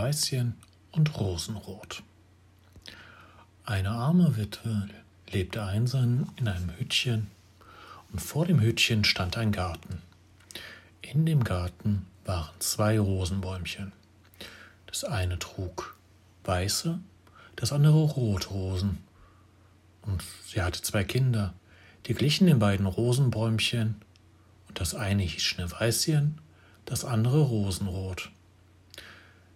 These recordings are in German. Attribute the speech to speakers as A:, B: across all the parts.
A: Schneeweißchen und Rosenrot. Eine arme Witwe lebte einsam in einem Hütchen, und vor dem Hütchen stand ein Garten. In dem Garten waren zwei Rosenbäumchen. Das eine trug weiße, das andere Rotrosen. Und sie hatte zwei Kinder, die glichen den beiden Rosenbäumchen, und das eine hieß Schneeweißchen, das andere Rosenrot.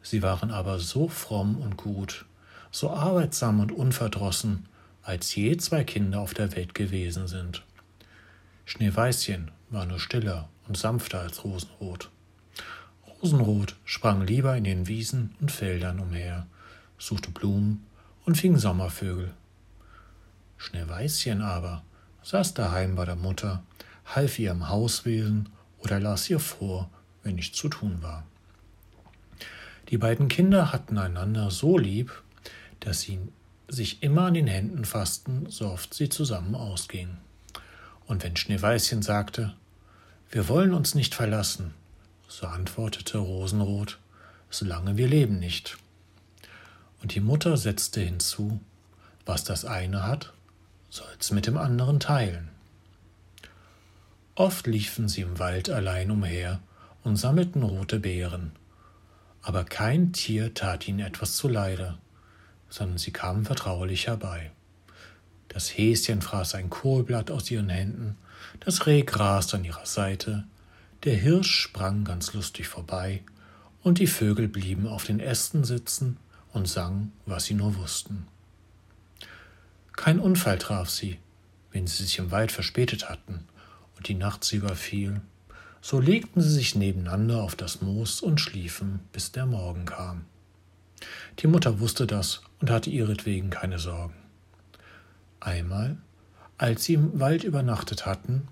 A: Sie waren aber so fromm und gut, so arbeitsam und unverdrossen, als je zwei Kinder auf der Welt gewesen sind. Schneeweißchen war nur stiller und sanfter als Rosenrot. Rosenrot sprang lieber in den Wiesen und Feldern umher, suchte Blumen und fing Sommervögel. Schneeweißchen aber saß daheim bei der Mutter, half ihr im Hauswesen oder las ihr vor, wenn nichts zu tun war. Die beiden Kinder hatten einander so lieb, dass sie sich immer an den Händen fassten, so oft sie zusammen ausgingen. Und wenn Schneeweißchen sagte, wir wollen uns nicht verlassen, so antwortete Rosenrot, solange wir leben nicht. Und die Mutter setzte hinzu, was das eine hat, soll's mit dem anderen teilen. Oft liefen sie im Wald allein umher und sammelten rote Beeren, aber kein Tier tat ihnen etwas zuleide, sondern sie kamen vertraulich herbei. Das Häschen fraß ein Kohlblatt aus ihren Händen, das Reh graste an ihrer Seite, der Hirsch sprang ganz lustig vorbei, und die Vögel blieben auf den Ästen sitzen und sangen, was sie nur wussten. Kein Unfall traf sie, wenn sie sich im Wald verspätet hatten und die Nacht sie überfiel, so legten sie sich nebeneinander auf das Moos und schliefen, bis der Morgen kam. Die Mutter wusste das und hatte ihretwegen keine Sorgen. Einmal, als sie im Wald übernachtet hatten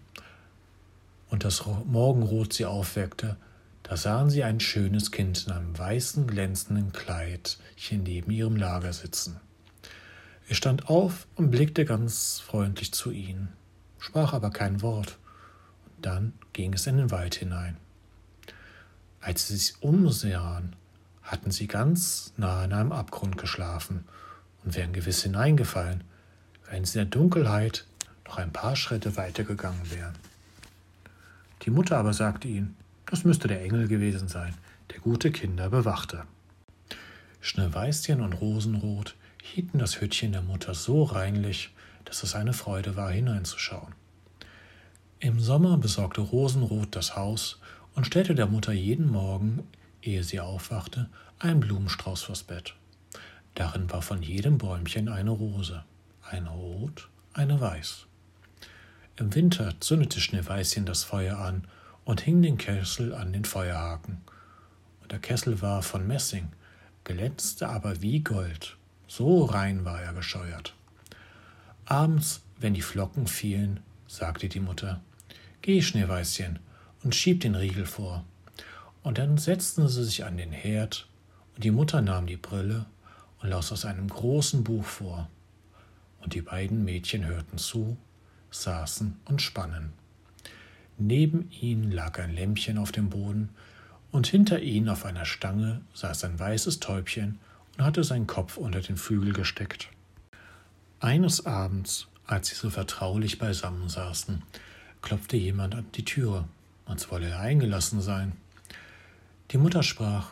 A: und das Morgenrot sie aufweckte, da sahen sie ein schönes Kind in einem weißen, glänzenden Kleidchen neben ihrem Lager sitzen. Er stand auf und blickte ganz freundlich zu ihnen, sprach aber kein Wort. Dann ging es in den Wald hinein. Als sie sich umsahen, hatten sie ganz nah an einem Abgrund geschlafen und wären gewiss hineingefallen, wenn sie in der Dunkelheit noch ein paar Schritte weitergegangen wären. Die Mutter aber sagte ihnen, das müsste der Engel gewesen sein, der gute Kinder bewachte. Schneeweißchen und Rosenrot hielten das Hütchen der Mutter so reinlich, dass es eine Freude war, hineinzuschauen. Im Sommer besorgte Rosenrot das Haus und stellte der Mutter jeden Morgen, ehe sie aufwachte, einen Blumenstrauß vors Bett. Darin war von jedem Bäumchen eine Rose, eine rot, eine weiß. Im Winter zündete Schneeweißchen das Feuer an und hing den Kessel an den Feuerhaken. Und der Kessel war von Messing, glänzte aber wie Gold, so rein war er gescheuert. Abends, wenn die Flocken fielen, sagte die Mutter, Geh, Schneeweißchen, und schieb den Riegel vor. Und dann setzten sie sich an den Herd, und die Mutter nahm die Brille und las aus einem großen Buch vor. Und die beiden Mädchen hörten zu, saßen und spannen. Neben ihnen lag ein Lämpchen auf dem Boden, und hinter ihnen auf einer Stange saß ein weißes Täubchen und hatte seinen Kopf unter den Flügel gesteckt. Eines Abends, als sie so vertraulich beisammen saßen, klopfte jemand an die Türe, als wolle er eingelassen sein. Die Mutter sprach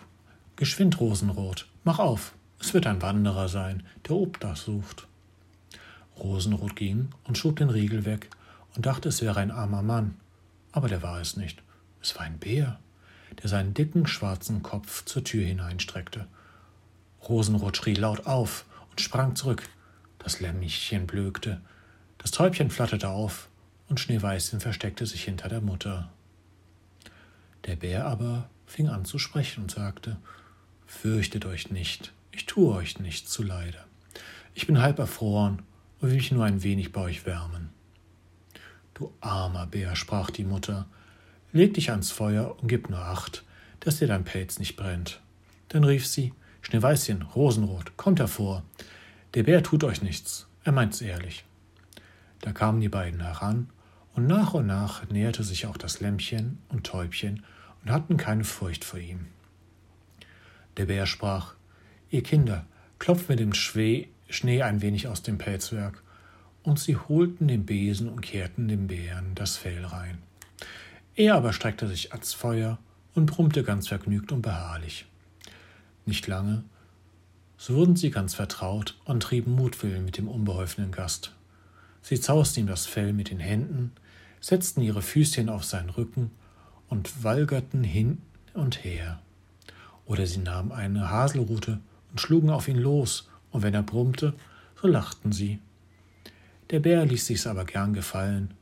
A: Geschwind, Rosenrot, mach auf, es wird ein Wanderer sein, der Obdach sucht. Rosenrot ging und schob den Riegel weg und dachte, es wäre ein armer Mann, aber der war es nicht. Es war ein Bär, der seinen dicken schwarzen Kopf zur Tür hineinstreckte. Rosenrot schrie laut auf und sprang zurück. Das Lämmchen blökte, das Täubchen flatterte auf und Schneeweißchen versteckte sich hinter der Mutter. Der Bär aber fing an zu sprechen und sagte Fürchtet euch nicht, ich tue euch nichts zuleide. Ich bin halb erfroren und will mich nur ein wenig bei euch wärmen. Du armer Bär, sprach die Mutter, leg dich ans Feuer und gib nur acht, dass dir dein Pelz nicht brennt. Dann rief sie Schneeweißchen, Rosenrot, kommt hervor. Der Bär tut euch nichts, er meint's ehrlich. Da kamen die beiden heran und nach und nach näherte sich auch das Lämpchen und Täubchen und hatten keine Furcht vor ihm. Der Bär sprach Ihr Kinder, klopft mit dem Schnee ein wenig aus dem Pelzwerk, und sie holten den Besen und kehrten dem Bären das Fell rein. Er aber streckte sich ans Feuer und brummte ganz vergnügt und beharrlich. Nicht lange, so wurden sie ganz vertraut und trieben Mutwillen mit dem unbeholfenen Gast. Sie zausten ihm das Fell mit den Händen, setzten ihre Füßchen auf seinen Rücken und walgerten hin und her. Oder sie nahmen eine Haselrute und schlugen auf ihn los, und wenn er brummte, so lachten sie. Der Bär ließ sich's aber gern gefallen.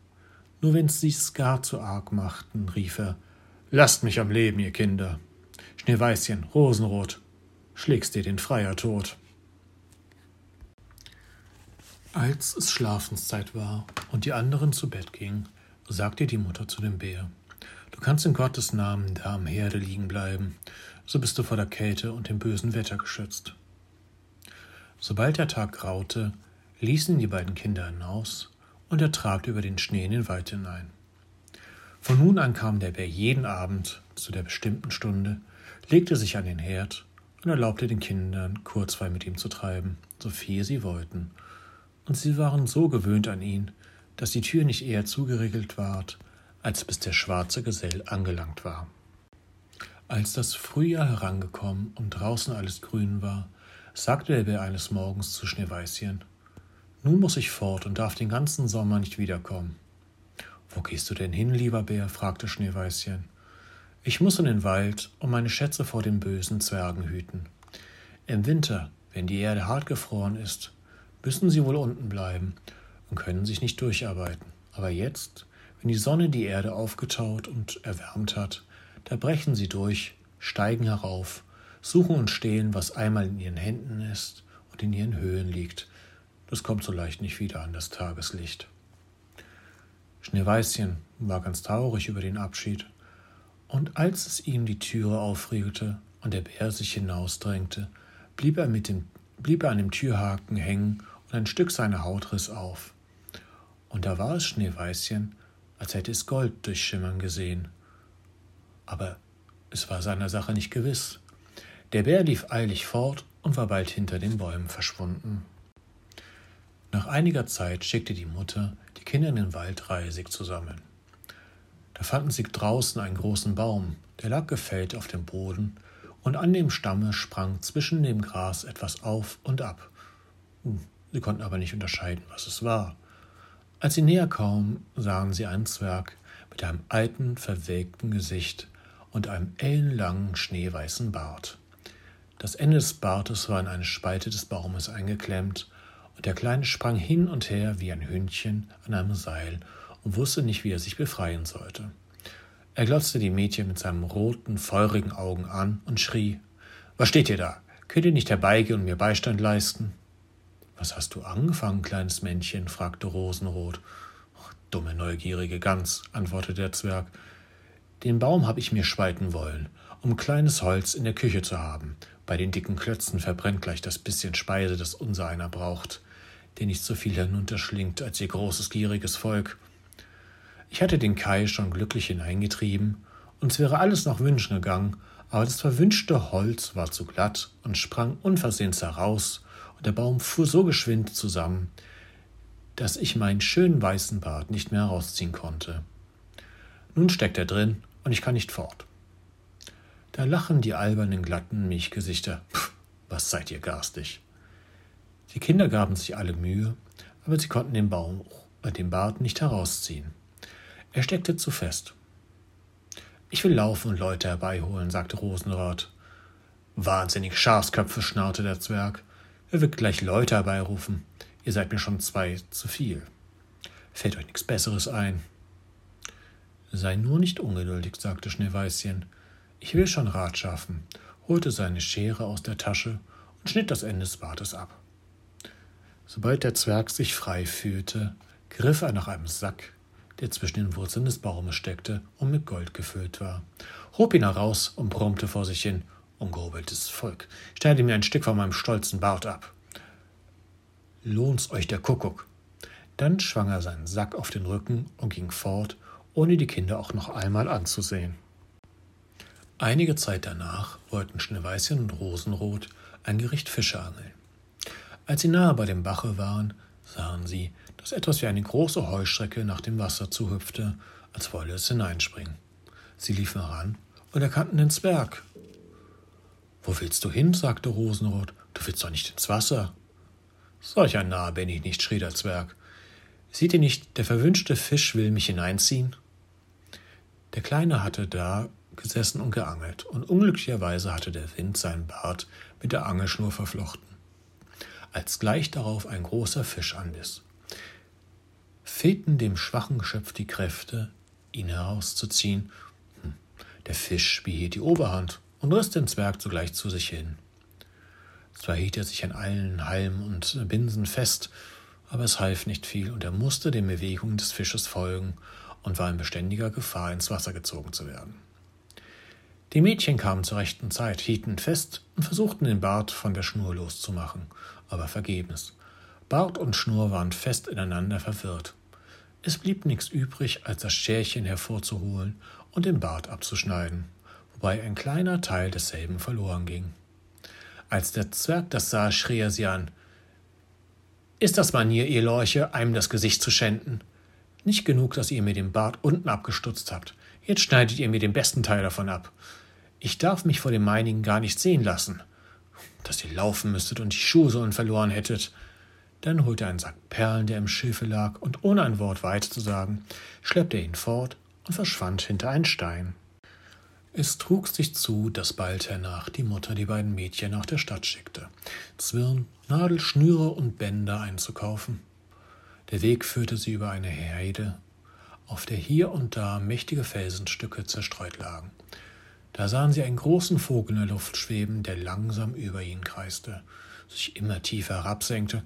A: Nur wenn sie's gar zu arg machten, rief er: Lasst mich am Leben, ihr Kinder. Schneeweißchen, Rosenrot, schlägst dir den Freier tot. Als es Schlafenszeit war und die anderen zu Bett gingen, sagte die Mutter zu dem Bär: Du kannst in Gottes Namen da am Herde liegen bleiben, so bist du vor der Kälte und dem bösen Wetter geschützt. Sobald der Tag graute, ließen die beiden Kinder hinaus, und er trabte über den Schnee in den Wald hinein. Von nun an kam der Bär jeden Abend zu der bestimmten Stunde, legte sich an den Herd und erlaubte den Kindern, Kurzweil mit ihm zu treiben, so viel sie wollten. Und sie waren so gewöhnt an ihn, dass die Tür nicht eher zugeriegelt ward, als bis der schwarze Gesell angelangt war. Als das Frühjahr herangekommen und draußen alles grün war, sagte der Bär eines Morgens zu Schneeweißchen. Nun muss ich fort und darf den ganzen Sommer nicht wiederkommen. Wo gehst du denn hin, lieber Bär? fragte Schneeweißchen. Ich muss in den Wald und meine Schätze vor den bösen Zwergen hüten. Im Winter, wenn die Erde hart gefroren ist, müssen sie wohl unten bleiben und können sich nicht durcharbeiten. Aber jetzt, wenn die Sonne die Erde aufgetaut und erwärmt hat, da brechen sie durch, steigen herauf suchen und stehlen, was einmal in ihren Händen ist und in ihren Höhen liegt. Das kommt so leicht nicht wieder an das Tageslicht. Schneeweißchen war ganz traurig über den Abschied, und als es ihm die Türe aufriegelte und der Bär sich hinausdrängte, blieb er, mit dem, blieb er an dem Türhaken hängen und ein Stück seiner Haut riss auf. Und da war es Schneeweißchen, als hätte es Gold durchschimmern gesehen. Aber es war seiner Sache nicht gewiss. Der Bär lief eilig fort und war bald hinter den Bäumen verschwunden. Nach einiger Zeit schickte die Mutter die Kinder in den Wald Reisig zu sammeln. Da fanden sie draußen einen großen Baum, der lag gefällt auf dem Boden, und an dem Stamme sprang zwischen dem Gras etwas auf und ab. Sie konnten aber nicht unterscheiden, was es war. Als sie näher kamen, sahen sie einen Zwerg mit einem alten, verwelkten Gesicht und einem ellenlangen, schneeweißen Bart. Das Ende des Bartes war in eine Spalte des Baumes eingeklemmt, und der Kleine sprang hin und her wie ein Hündchen an einem Seil und wusste nicht, wie er sich befreien sollte. Er glotzte die Mädchen mit seinen roten, feurigen Augen an und schrie Was steht ihr da? Könnt ihr nicht herbeigehen und mir Beistand leisten? Was hast du angefangen, kleines Männchen? fragte Rosenrot. Dumme, neugierige Gans, antwortete der Zwerg. Den Baum habe ich mir spalten wollen, um kleines Holz in der Küche zu haben, bei den dicken Klötzen verbrennt gleich das bisschen Speise, das unser einer braucht, der nicht so viel hinunterschlingt als ihr großes, gieriges Volk. Ich hatte den Kai schon glücklich hineingetrieben, und es wäre alles nach Wünschen gegangen, aber das verwünschte Holz war zu glatt und sprang unversehens heraus, und der Baum fuhr so geschwind zusammen, dass ich meinen schönen weißen Bart nicht mehr herausziehen konnte. Nun steckt er drin, und ich kann nicht fort. Da lachen die albernen, glatten Milchgesichter. Pff, was seid ihr garstig? Die Kinder gaben sich alle Mühe, aber sie konnten den Baum, äh, den Bart nicht herausziehen. Er steckte zu fest. Ich will laufen und Leute herbeiholen, sagte Rosenrad. Wahnsinnig Schafsköpfe, schnarrte der Zwerg. Er wird gleich Leute herbeirufen. Ihr seid mir schon zwei zu viel. Fällt euch nichts Besseres ein. Sei nur nicht ungeduldig, sagte Schneeweißchen. Ich will schon Rat schaffen, holte seine Schere aus der Tasche und schnitt das Ende des Bartes ab. Sobald der Zwerg sich frei fühlte, griff er nach einem Sack, der zwischen den Wurzeln des Baumes steckte und mit Gold gefüllt war, hob ihn heraus und brummte vor sich hin, ungehobeltes Volk, schneide mir ein Stück von meinem stolzen Bart ab. Lohnt's euch der Kuckuck. Dann schwang er seinen Sack auf den Rücken und ging fort, ohne die Kinder auch noch einmal anzusehen. Einige Zeit danach wollten Schneeweißchen und Rosenrot ein Gericht Fische angeln. Als sie nahe bei dem Bache waren, sahen sie, dass etwas wie eine große Heuschrecke nach dem Wasser zuhüpfte, als wolle es hineinspringen. Sie liefen heran und erkannten den Zwerg. Wo willst du hin? sagte Rosenrot. Du willst doch nicht ins Wasser. Solch ein Narr bin ich nicht, schrie der Zwerg. Seht ihr nicht, der verwünschte Fisch will mich hineinziehen? Der Kleine hatte da gesessen und geangelt, und unglücklicherweise hatte der Wind seinen Bart mit der Angelschnur verflochten, als gleich darauf ein großer Fisch anbiss. Fehlten dem schwachen Geschöpf die Kräfte, ihn herauszuziehen. Hm, der Fisch behielt die Oberhand und riss den Zwerg zugleich zu sich hin. Zwar hielt er sich an allen Halmen und Binsen fest, aber es half nicht viel, und er musste den Bewegungen des Fisches folgen und war in beständiger Gefahr, ins Wasser gezogen zu werden. Die Mädchen kamen zur rechten Zeit, hielten fest und versuchten den Bart von der Schnur loszumachen, aber vergebens. Bart und Schnur waren fest ineinander verwirrt. Es blieb nichts übrig, als das Scherchen hervorzuholen und den Bart abzuschneiden, wobei ein kleiner Teil desselben verloren ging. Als der Zwerg das sah, schrie er sie an. Ist das Manier, ihr Lorche, einem das Gesicht zu schänden? Nicht genug, dass ihr mir den Bart unten abgestutzt habt. Jetzt schneidet ihr mir den besten Teil davon ab. Ich darf mich vor dem meinigen gar nicht sehen lassen. Dass ihr laufen müsstet und die Schuhsohlen verloren hättet. Dann holte er einen Sack Perlen, der im Schilfe lag, und ohne ein Wort weiter zu sagen, schleppte er ihn fort und verschwand hinter einen Stein. Es trug sich zu, dass bald hernach die Mutter die beiden Mädchen nach der Stadt schickte, Zwirn, Nadel, Schnüre und Bänder einzukaufen. Der Weg führte sie über eine Heide auf der hier und da mächtige Felsenstücke zerstreut lagen. Da sahen sie einen großen Vogel in der Luft schweben, der langsam über ihnen kreiste, sich immer tiefer herabsenkte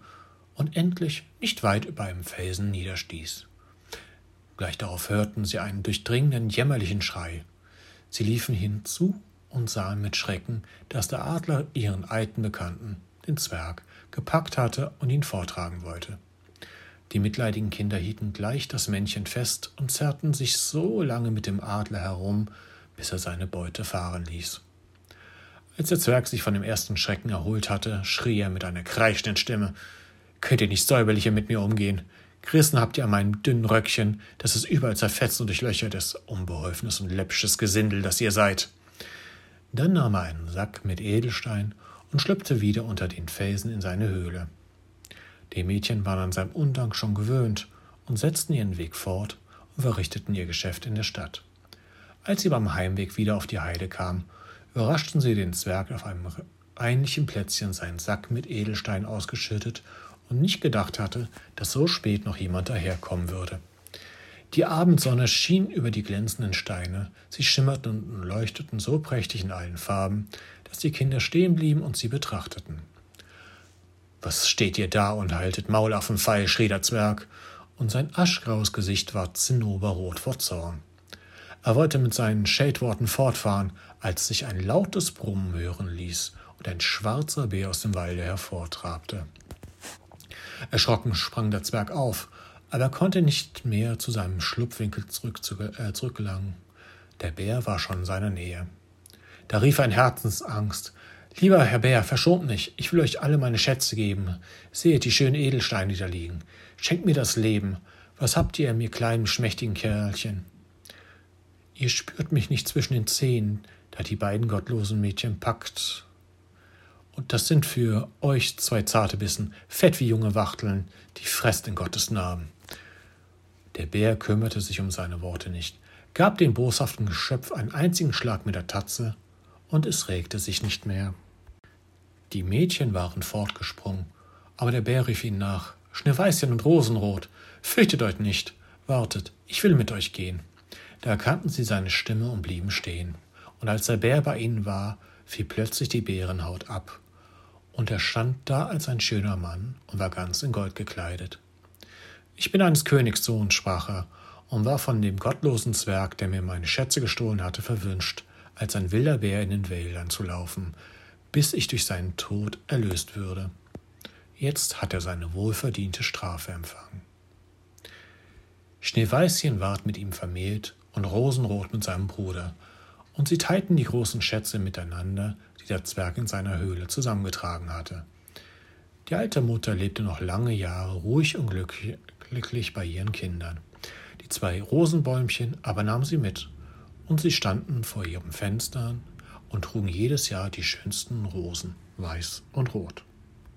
A: und endlich nicht weit über einem Felsen niederstieß. Gleich darauf hörten sie einen durchdringenden, jämmerlichen Schrei. Sie liefen hinzu und sahen mit Schrecken, dass der Adler ihren alten Bekannten, den Zwerg, gepackt hatte und ihn vortragen wollte. Die mitleidigen Kinder hielten gleich das Männchen fest und zerrten sich so lange mit dem Adler herum, bis er seine Beute fahren ließ. Als der Zwerg sich von dem ersten Schrecken erholt hatte, schrie er mit einer kreischenden Stimme Könnt ihr nicht säuberlicher mit mir umgehen? Gerissen habt ihr an meinem dünnen Röckchen, dass es überall zerfetzt und durchlöchert ist, unbeholfenes und läppsches Gesindel, das ihr seid. Dann nahm er einen Sack mit Edelstein und schlüpfte wieder unter den Felsen in seine Höhle. Die Mädchen waren an seinem Undank schon gewöhnt und setzten ihren Weg fort und verrichteten ihr Geschäft in der Stadt. Als sie beim Heimweg wieder auf die Heide kamen, überraschten sie den Zwerg auf einem reinlichen Plätzchen seinen Sack mit Edelstein ausgeschüttet und nicht gedacht hatte, dass so spät noch jemand daherkommen würde. Die Abendsonne schien über die glänzenden Steine, sie schimmerten und leuchteten so prächtig in allen Farben, dass die Kinder stehen blieben und sie betrachteten. Was steht ihr da und haltet Maul auf schrie der Zwerg, und sein aschgraues Gesicht war zinnoberrot vor Zorn. Er wollte mit seinen Scheldworten fortfahren, als sich ein lautes Brummen hören ließ und ein schwarzer Bär aus dem Walde hervortrabte. Erschrocken sprang der Zwerg auf, aber er konnte nicht mehr zu seinem Schlupfwinkel zurück, äh, zurückgelangen. Der Bär war schon in seiner Nähe. Da rief er in Herzensangst Lieber Herr Bär, verschont mich, ich will euch alle meine Schätze geben. Seht die schönen Edelsteine, die da liegen. Schenkt mir das Leben. Was habt ihr, mir kleinen, schmächtigen Kerlchen? Ihr spürt mich nicht zwischen den Zehen, da die beiden gottlosen Mädchen packt. Und das sind für euch zwei zarte Bissen, fett wie junge Wachteln, die fresst in Gottes Namen. Der Bär kümmerte sich um seine Worte nicht, gab dem boshaften Geschöpf einen einzigen Schlag mit der Tatze, und es regte sich nicht mehr. Die Mädchen waren fortgesprungen, aber der Bär rief ihnen nach Schneeweißchen und Rosenrot, fürchtet euch nicht, wartet, ich will mit euch gehen. Da erkannten sie seine Stimme und blieben stehen. Und als der Bär bei ihnen war, fiel plötzlich die Bärenhaut ab, und er stand da als ein schöner Mann und war ganz in Gold gekleidet. Ich bin eines Königs Sohn, sprach er, und war von dem gottlosen Zwerg, der mir meine Schätze gestohlen hatte, verwünscht, als ein wilder Bär in den Wäldern zu laufen, bis ich durch seinen Tod erlöst würde. Jetzt hat er seine wohlverdiente Strafe empfangen. Schneeweißchen ward mit ihm vermählt und Rosenrot mit seinem Bruder, und sie teilten die großen Schätze miteinander, die der Zwerg in seiner Höhle zusammengetragen hatte. Die alte Mutter lebte noch lange Jahre ruhig und glücklich bei ihren Kindern. Die zwei Rosenbäumchen aber nahm sie mit, und sie standen vor ihren Fenstern und trugen jedes Jahr die schönsten Rosen, weiß und rot.